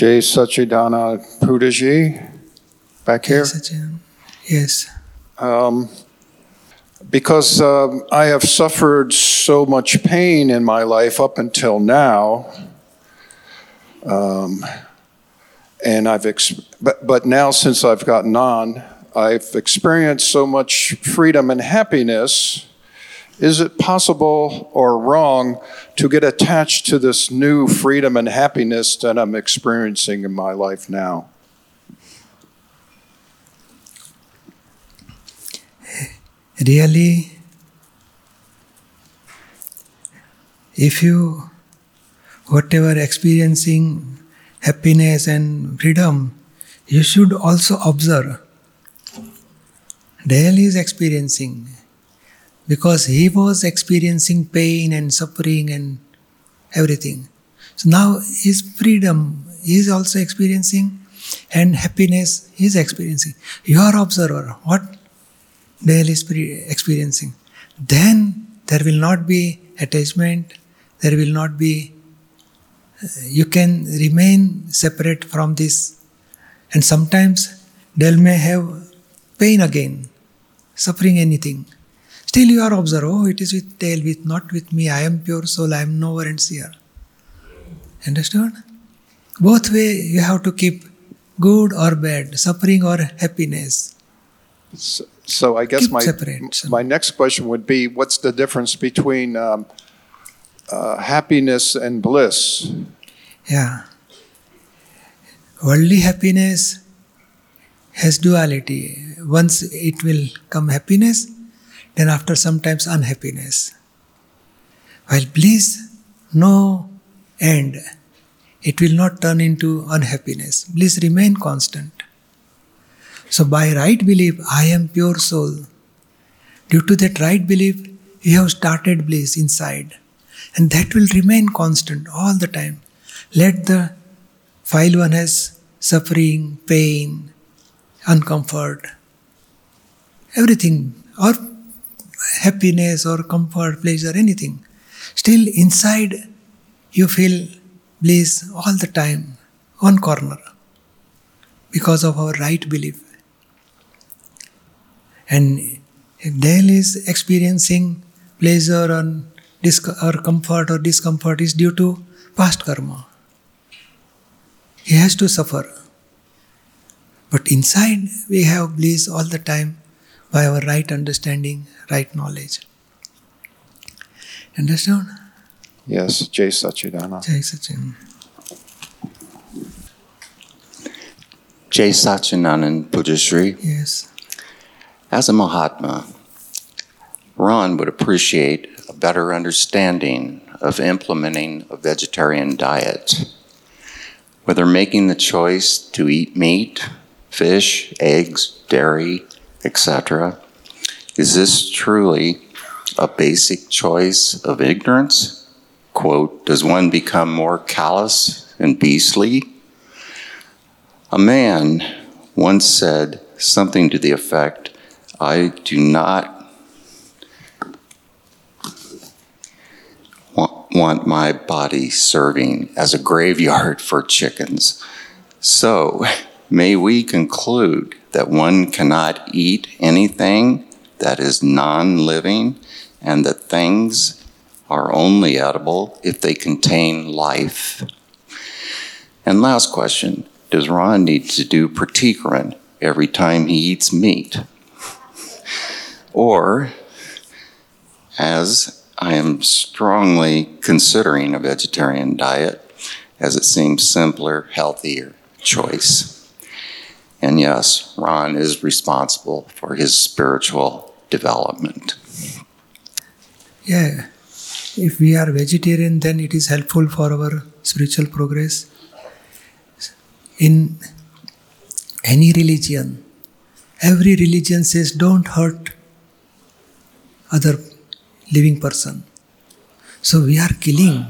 Jay Sachidana Pudaji, back here. Sachin. Yes. Um, because um, I have suffered so much pain in my life up until now, um, and I've ex- but but now since I've gotten on, I've experienced so much freedom and happiness. Is it possible or wrong to get attached to this new freedom and happiness that I'm experiencing in my life now? Really, if you, whatever experiencing happiness and freedom, you should also observe. Dale is experiencing because he was experiencing pain and suffering and everything. So now his freedom he is also experiencing and happiness he is experiencing. You are observer. What Dale is experiencing. Then there will not be attachment, there will not be, uh, you can remain separate from this. And sometimes Dale may have pain again, suffering anything. Still you are observed, oh, it is with Dale, with not with me. I am pure soul, I am knower and seer. Understood? Both way you have to keep good or bad, suffering or happiness. So, so I guess Keep my separate, my next question would be, what's the difference between um, uh, happiness and bliss? Yeah. Worldly happiness has duality. Once it will come happiness, then after sometimes unhappiness. While bliss, no end. It will not turn into unhappiness. Bliss remain constant. So by right belief, I am pure soul. Due to that right belief, you have started bliss inside. And that will remain constant all the time. Let the file one has suffering, pain, uncomfort, everything, or happiness or comfort, pleasure, anything. Still inside you feel bliss all the time, one corner, because of our right belief. And Dale is experiencing pleasure dis- or comfort or discomfort is due to past karma. He has to suffer. But inside we have bliss all the time by our right understanding, right knowledge. Understood? Yes, Jay Sachidana. Jai Sachin. Jay Satchidanand Pujashri. Yes. As a Mahatma, Ron would appreciate a better understanding of implementing a vegetarian diet. Whether making the choice to eat meat, fish, eggs, dairy, etc., is this truly a basic choice of ignorance? Quote, does one become more callous and beastly? A man once said something to the effect, I do not want my body serving as a graveyard for chickens. So, may we conclude that one cannot eat anything that is non living and that things are only edible if they contain life. And last question Does Ron need to do Pratikran every time he eats meat? Or, as I am strongly considering a vegetarian diet, as it seems simpler, healthier choice. And yes, Ron is responsible for his spiritual development. Yeah. If we are vegetarian, then it is helpful for our spiritual progress. In any religion, every religion says don't hurt other living person. So we are killing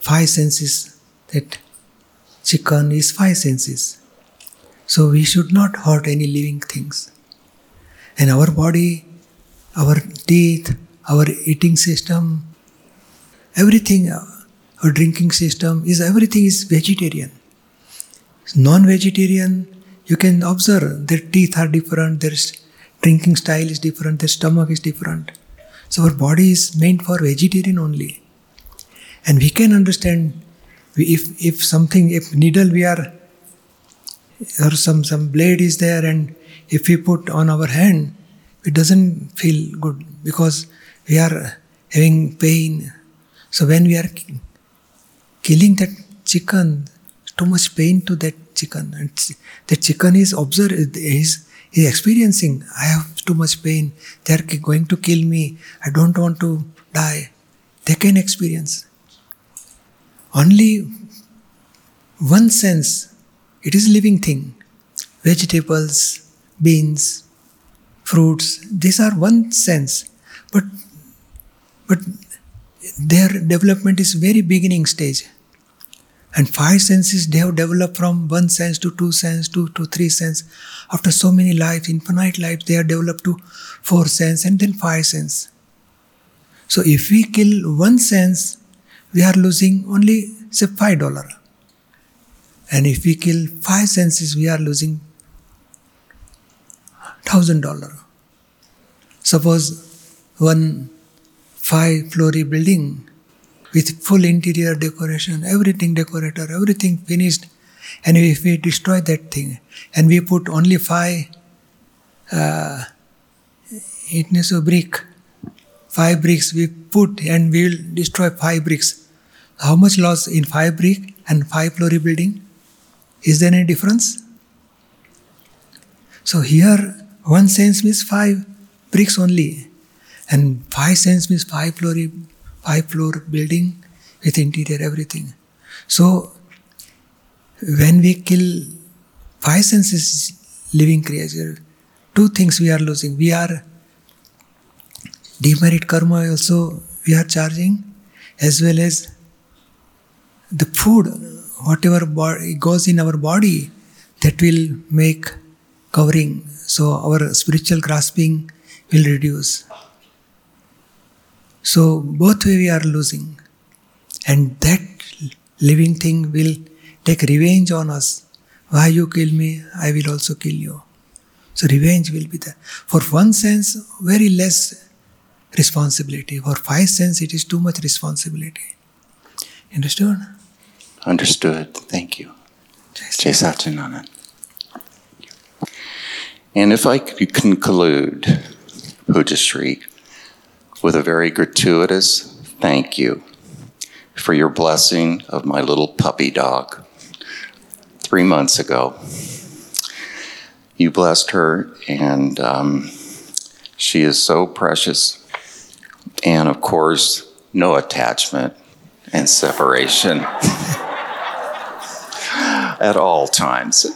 five senses that chicken is five senses. So we should not hurt any living things. And our body, our teeth, our eating system, everything, uh, our drinking system is everything is vegetarian. Non-vegetarian, you can observe their teeth are different, their drinking style is different, their stomach is different. So our body is meant for vegetarian only. And we can understand if, if something, if needle we are, or some, some blade is there and if we put on our hand, it doesn't feel good because we are having pain. So when we are killing that chicken, too much pain to that chicken. And the chicken is observed, is, is experiencing, I have too much pain. They are going to kill me. I don't want to die. They can experience. Only one sense, it is living thing. Vegetables, beans, fruits, these are one sense. But but their development is very beginning stage. And five senses they have developed from one sense to two sense to, to three sense. After so many lives, infinite lives, they are developed to four sense and then five sense. So if we kill one sense, we are losing only say five dollar. And if we kill five senses, we are losing thousand dollar. Suppose one five flory building with full interior decoration, everything decorated, everything finished. And if we destroy that thing and we put only five uh, needs a brick, five bricks we put and we will destroy five bricks. How much loss in five brick and five flory building? Is there any difference? So here one sense means five bricks only, and five sense means five floor, five floor building with interior everything. So when we kill five senses living creature, two things we are losing. We are demerit karma also we are charging as well as the food whatever body goes in our body that will make covering so our spiritual grasping will reduce so both way we are losing. And that living thing will take revenge on us. Why you kill me, I will also kill you. So revenge will be there. For one sense, very less responsibility. For five sense, it is too much responsibility. Understood? Understood. Thank you. Jai. And if I could conclude, Pujyasree, with a very gratuitous thank you for your blessing of my little puppy dog three months ago. You blessed her, and um, she is so precious. And of course, no attachment and separation at all times.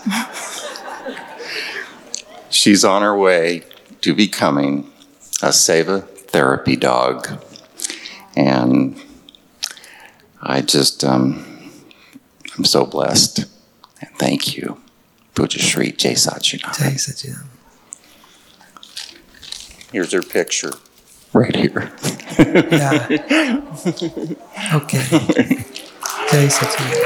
She's on her way to becoming a Seva therapy dog. And I just, um, I'm so blessed. And thank you. Jai Satchidanand. Jai Satchidanand. Here's her picture right here. yeah. Okay. Jai Satchidanand.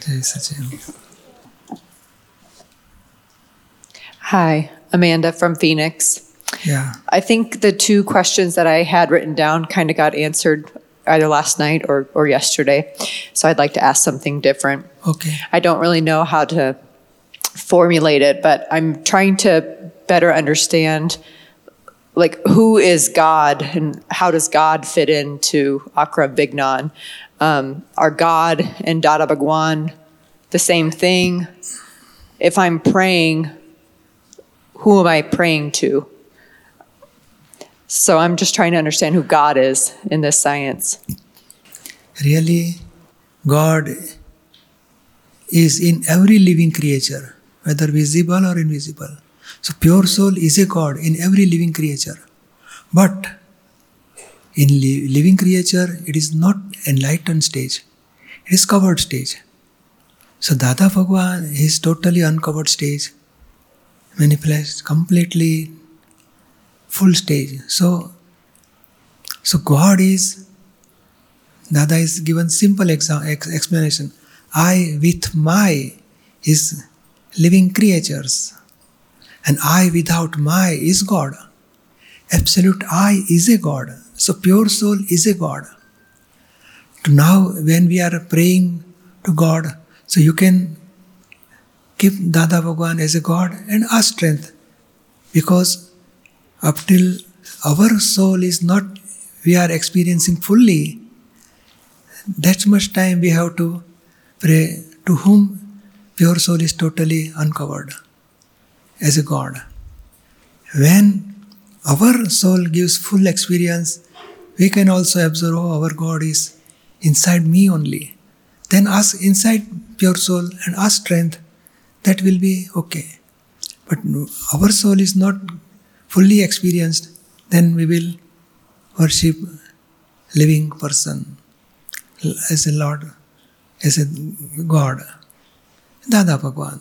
Jai Satchidanand. Hi, Amanda from Phoenix. Yeah. I think the two questions that I had written down kind of got answered either last night or, or yesterday. So I'd like to ask something different. Okay. I don't really know how to formulate it, but I'm trying to better understand like who is God and how does God fit into Akram Vignan? Um, are God and Dada Bhagwan the same thing? If I'm praying, who am I praying to? So I'm just trying to understand who God is in this science. Really, God is in every living creature, whether visible or invisible. So, pure soul is a God in every living creature. But in li- living creature, it is not enlightened stage, it is covered stage. So, Dada Bhagwan is totally uncovered stage manifest completely full stage. So, so God is, Dada is given simple exa- ex- explanation. I with my is living creatures, and I without my is God. Absolute I is a God. So pure soul is a God. Now, when we are praying to God, so you can keep Dada Bhagwan as a God and our strength. Because up till our soul is not, we are experiencing fully, that much time we have to pray to whom pure soul is totally uncovered as a God. When our soul gives full experience, we can also observe oh, our God is inside me only. Then ask inside pure soul and ask strength, that will be okay. But our soul is not fully experienced, then we will worship living person as a Lord, as a God. Dada Bhagwan.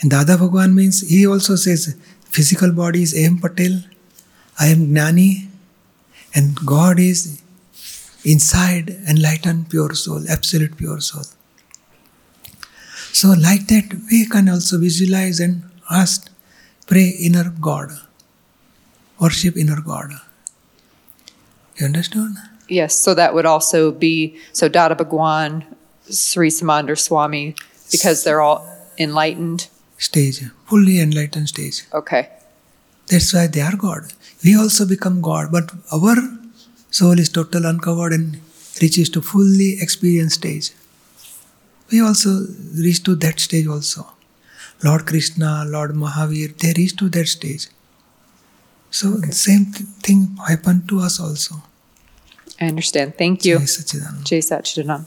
And Dada Bhagwan means he also says physical body is M Patel, I am Gnani, and God is inside enlightened pure soul, absolute pure soul. So, like that, we can also visualize and ask, pray inner God, worship inner God. You understand? Yes, so that would also be, so Dada Bhagwan, Sri Simandar Swami, because they're all enlightened. Stage, fully enlightened stage. Okay. That's why they are God. We also become God, but our soul is total uncovered and reaches to fully experienced stage. We also reach to that stage also. Lord Krishna, Lord Mahavir, they reach to that stage. So same th- thing happened to us also. I understand. Thank you. Jai Satchidanand.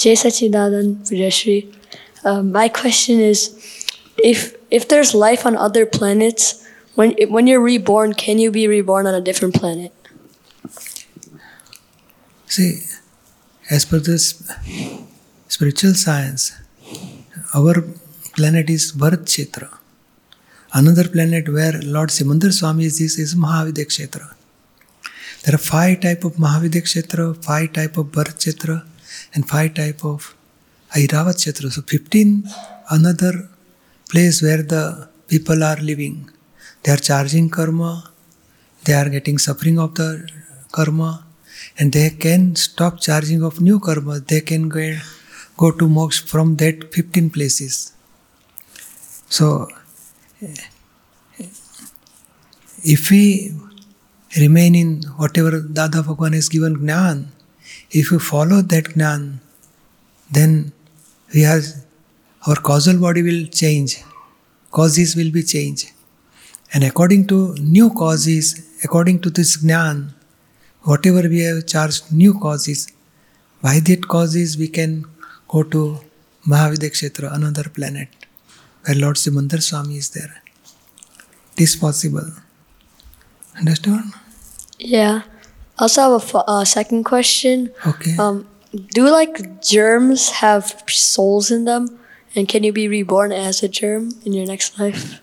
Jay Sachidanand Vijayashri. Um, my question is, if if there's life on other planets, when when you're reborn, can you be reborn on a different planet? See, as per this spiritual science, our planet is Bharat Kshetra. Another planet where Lord Simandar Swami is, is, is Mahavideh Kshetra. There are five type of Mahavideh Kshetra, five type of Bharat Kshetra, and five type of Airavat Kshetra. So 15 another place where the people are living. They are charging karma, they are getting suffering of the karma, and they can stop charging of new karma. They can go, go to moksha from that 15 places. So, if we remain in whatever Dada Bhagwan has given Gnan, if we follow that Gnan, then we are, our causal body will change, causes will be changed. And according to new causes, according to this Gnan, whatever we have charged new causes, by that causes we can go to Mahavidehkshetra, another planet, where Lord Simandar Swami is there. It is possible. Understand? Yeah. I also have a uh, second question. Okay. Um, do like germs have souls in them, and can you be reborn as a germ in your next life?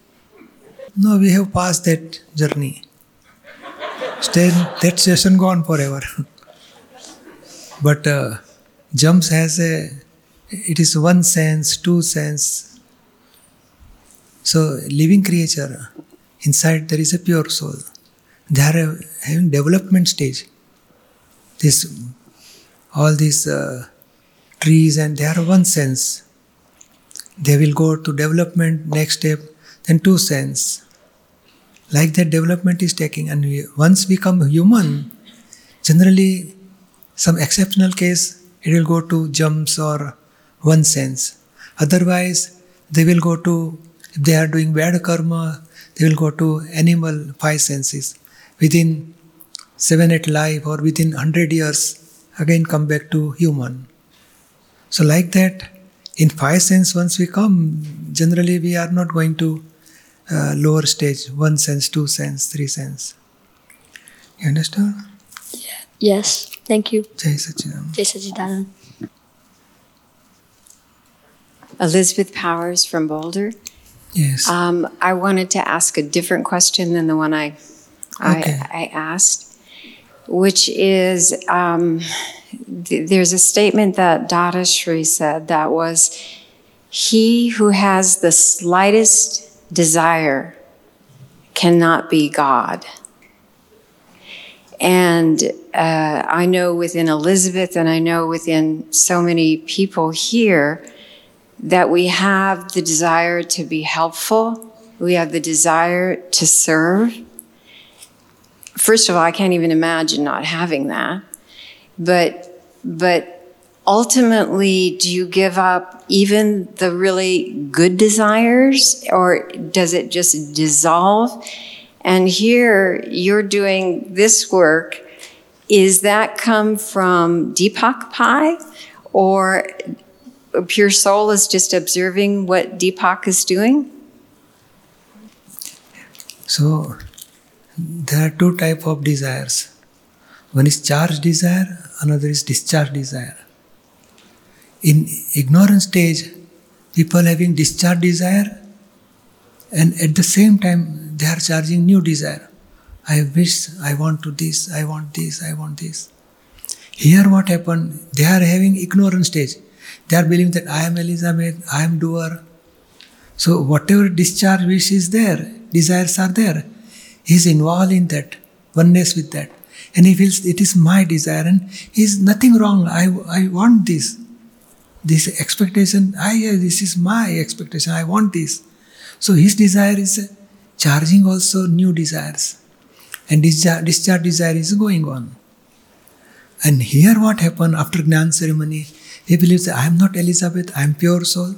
No, we have passed that journey. Stay, that session gone forever. but uh, jumps has a, it is one sense, two sense. So living creature, inside there is a pure soul. They are uh, having development stage. This, all these uh, trees and they are one sense. They will go to development, next step, then two sense like that development is taking and we, once become human generally some exceptional case it will go to jumps or one sense otherwise they will go to if they are doing bad karma they will go to animal five senses within seven eight life or within 100 years again come back to human so like that in five sense once we come generally we are not going to uh, lower stage, one sense, two sense, three sense. You understand? Yes. Thank you. Jai Sachidanand. Jay Sachidanand. Elizabeth Powers from Boulder. Yes. Um, I wanted to ask a different question than the one I, Okay. I, I asked, which is um, th- there's a statement that Dada Shri said that was, He who has the slightest desire cannot be God. And uh, I know within Elizabeth, and I know within so many people here, that we have the desire to be helpful, we have the desire to serve. First of all, I can't even imagine not having that. But but ultimately, do you give up even the really good desires or does it just dissolve? And here you're doing this work. Is that come from Deepak Bhai or pure soul is just observing what Deepak is doing? So there are two type of desires. One is charge desire, another is discharge desire. In ignorance stage, people having discharge desire, and at the same time they are charging new desire. I wish, I want to this, I want this, I want this. Here what happened? They are having ignorance stage. They are believing that I am Elizabeth, I am doer. So whatever discharge wish is there, desires are there. He is involved in that, oneness with that. And he feels it is my desire and he is nothing wrong. I, I want this. This expectation, I this is my expectation, I want this. So his desire is charging also new desires. And discharge, discharge desire is going on. And here what happened after Gnan ceremony, he believes I am not Elizabeth, I am pure soul.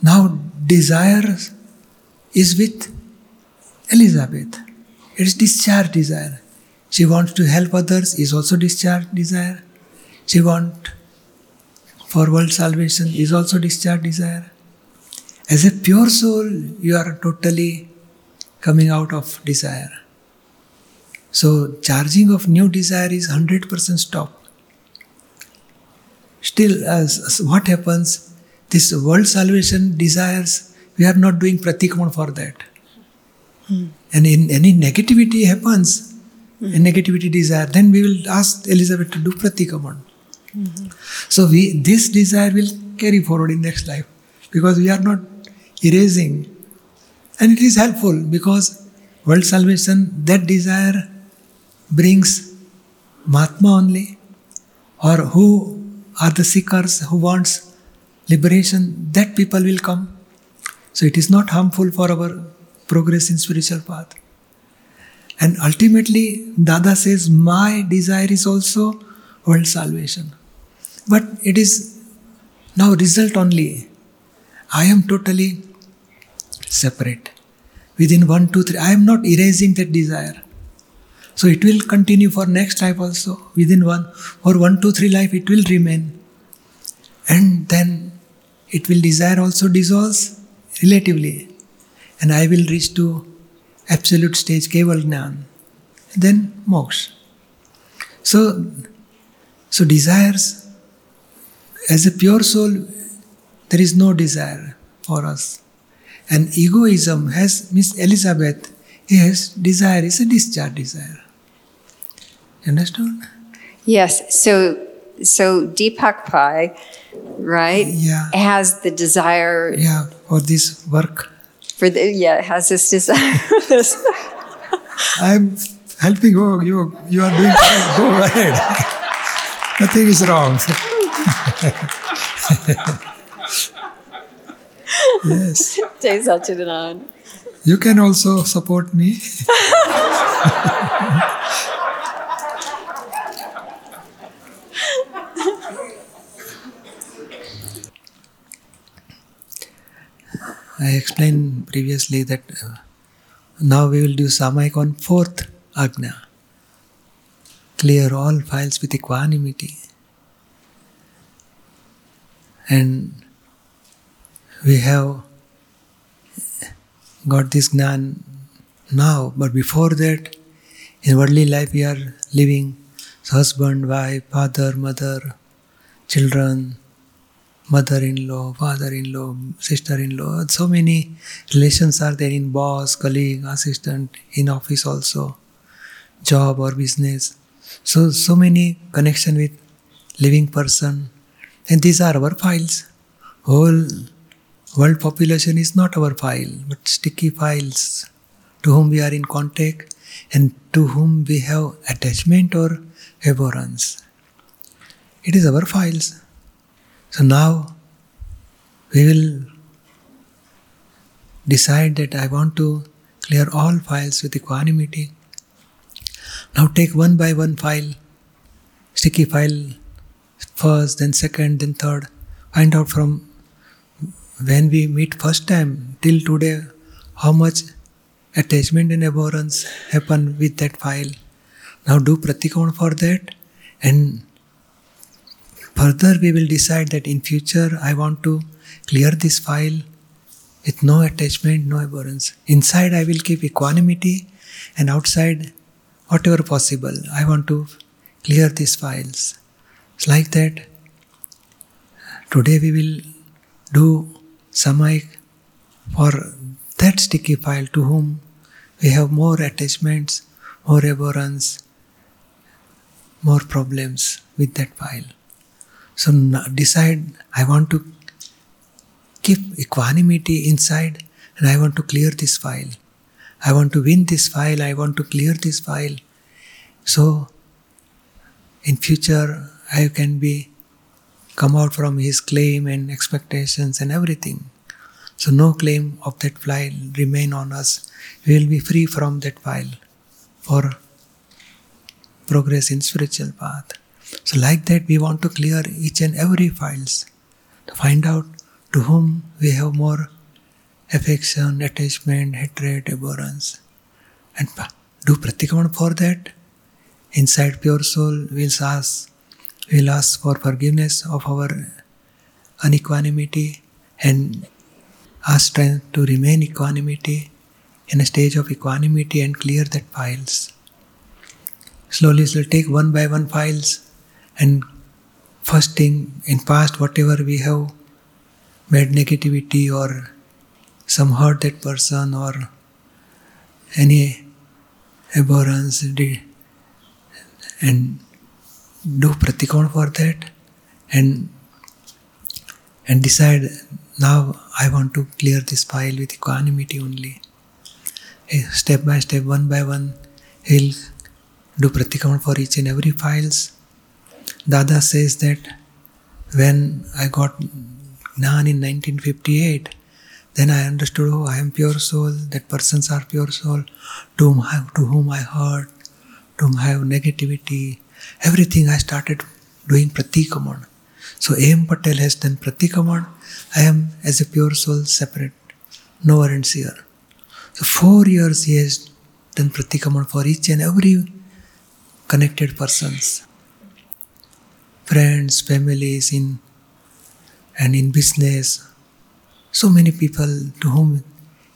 Now desire is with Elizabeth. It is discharge desire. She wants to help others, is also discharge desire. She want for world salvation is also discharge desire. As a pure soul, you are totally coming out of desire. So charging of new desire is 100% stop. Still, as, what happens, this world salvation desires, we are not doing pratikraman for that. And in any negativity happens, a negativity desire, then we will ask Elizabeth to do pratikraman. So we this desire will carry forward in next life because we are not erasing. And it is helpful because world salvation, that desire brings Mahatma only, or who are the seekers who wants liberation, that people will come. So it is not harmful for our progress in spiritual path. And ultimately, Dada says, my desire is also world salvation. But it is now result only. I am totally separate. Within one, two, three, I am not erasing that desire. So it will continue for next life also. Within one or one, two, three life, it will remain. And then it will desire also dissolves relatively. And I will reach to absolute stage, Keval. Then moksha. So, so desires, as a pure soul, there is no desire for us. And egoism has Miss Elizabeth, yes, desire is a discharge desire. You understand? Yes. So so Deepak Bhai, right? Yeah. Has the desire Yeah, for this work. For the yeah it has this desire. this. I am helping you. You, you are doing fine. Go ahead. Nothing is wrong. yes. Jai Satchidanand. You can also support me. I explained previously that uh, now we will do Samayik on fourth Agna. Clear all files with equanimity. And we have got this Gnan now, but before that, in worldly life, we are living husband, wife, father, mother, children, mother-in-law, father-in-law, sister-in-law. So many relations are there in boss, colleague, assistant, in office also, job or business. So so many connection with living person, and these are our files. Whole world population is not our file, but sticky files to whom we are in contact and to whom we have attachment or abhorrence. It is our files. So now we will decide that I want to clear all files with equanimity. Now take one by one file, sticky file first, then second, then third. Find out from when we meet first time till today how much attachment and abhorrence happen with that file. Now do pratikraman for that and further we will decide that in future I want to clear this file with no attachment, no abhorrence. Inside I will keep equanimity and outside whatever possible. I want to clear these files. It's like that. Today we will do samayik for that sticky file to whom we have more attachments, more abhorrence, more problems with that file. So decide I want to keep equanimity inside and I want to clear this file. I want to win this file, I want to clear this file. So in future I can be come out from his claim and expectations and everything. So no claim of that file remain on us. We will be free from that file for progress in spiritual path. So like that we want to clear each and every files to find out to whom we have more affection, attachment, hatred, abhorrence. And do pratikraman for that. Inside pure soul will ask, will ask for forgiveness of our unequanimity and ask strength to remain equanimity in a stage of equanimity and clear that files. Slowly, slowly take one by one files and first thing in past whatever we have made negativity or some hurt that person or any abhorrence and do pratikraman for that and and decide now I want to clear this file with equanimity only. Step by step, one by one, he'll do pratikraman for each and every files. Dada says that when I got Gnan in 1958, then I understood, oh, I am pure soul, that persons are pure soul, to whom I, to whom I hurt, to whom I have negativity. Everything I started doing pratikraman. So A.M. Patel has done pratikraman. I am as a pure soul separate, no warrants here. So four years he has done pratikraman for each and every connected persons, friends, families, in and in business. So many people to whom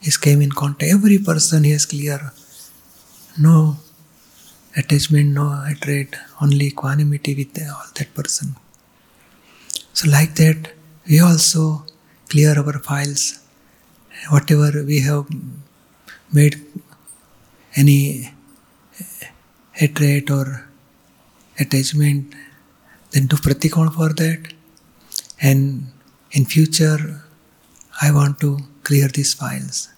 he came in contact. Every person he has clear. No attachment, no hatred, only equanimity with all that person. So like that, we also clear our files. Whatever we have made any hatred or attachment, then do pratikraman for that. And in future, I want to clear these files.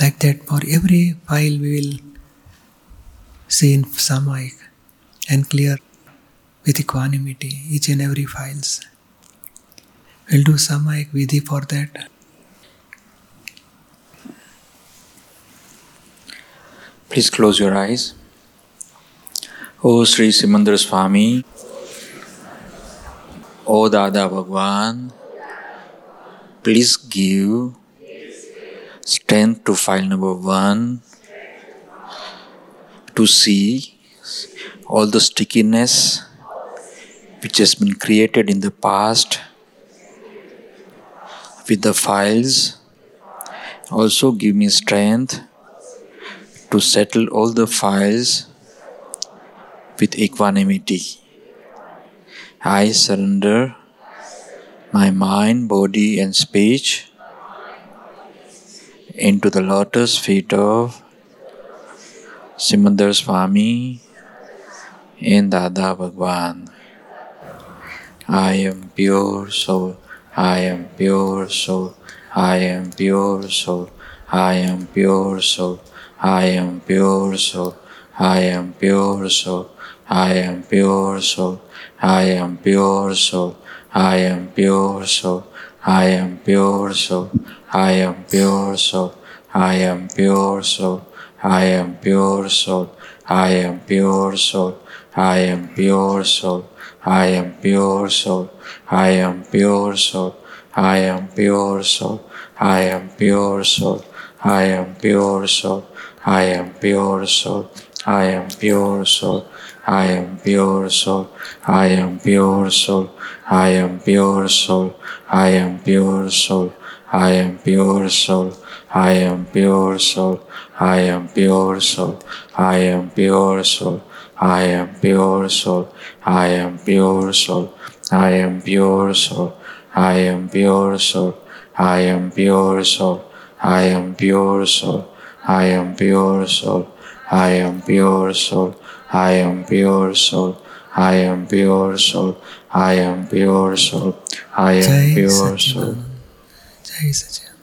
Like that, for every file we will see in Samayik and clear with equanimity each and every files. We'll do Samayik Vidhi for that. Please close your eyes. O Sri Simandar Swami, O Dada Bhagwan, please give strength to file number one to see all the stickiness which has been created in the past with the files. Also, give me strength to settle all the files with equanimity. I surrender my mind, body, and speech into the lotus feet of Simandar Swami and Dada Bhagwan. I am pure soul. I am pure soul. I am pure soul. I am pure soul. I am pure soul. I am pure soul. I am pure soul. I am pure soul. I am pure soul. I am pure soul. I am pure soul. I am pure soul. I am pure soul. I am pure soul. I am pure soul. I am pure soul. I am pure soul. I am pure soul. I am pure soul. I am pure soul. I am pure soul. I am pure soul. I am pure soul. I am pure soul. I am pure soul. I am pure soul. I am pure soul. I am pure soul. I am pure soul. I am pure soul. I am pure soul. I am pure soul. I am pure soul. I am pure soul. I am pure soul. I am pure soul. I am pure soul. I am pure soul. I am pure soul. I am pure soul. I am pure soul. I am pure soul. Satchidanand. Jai Satchidanand.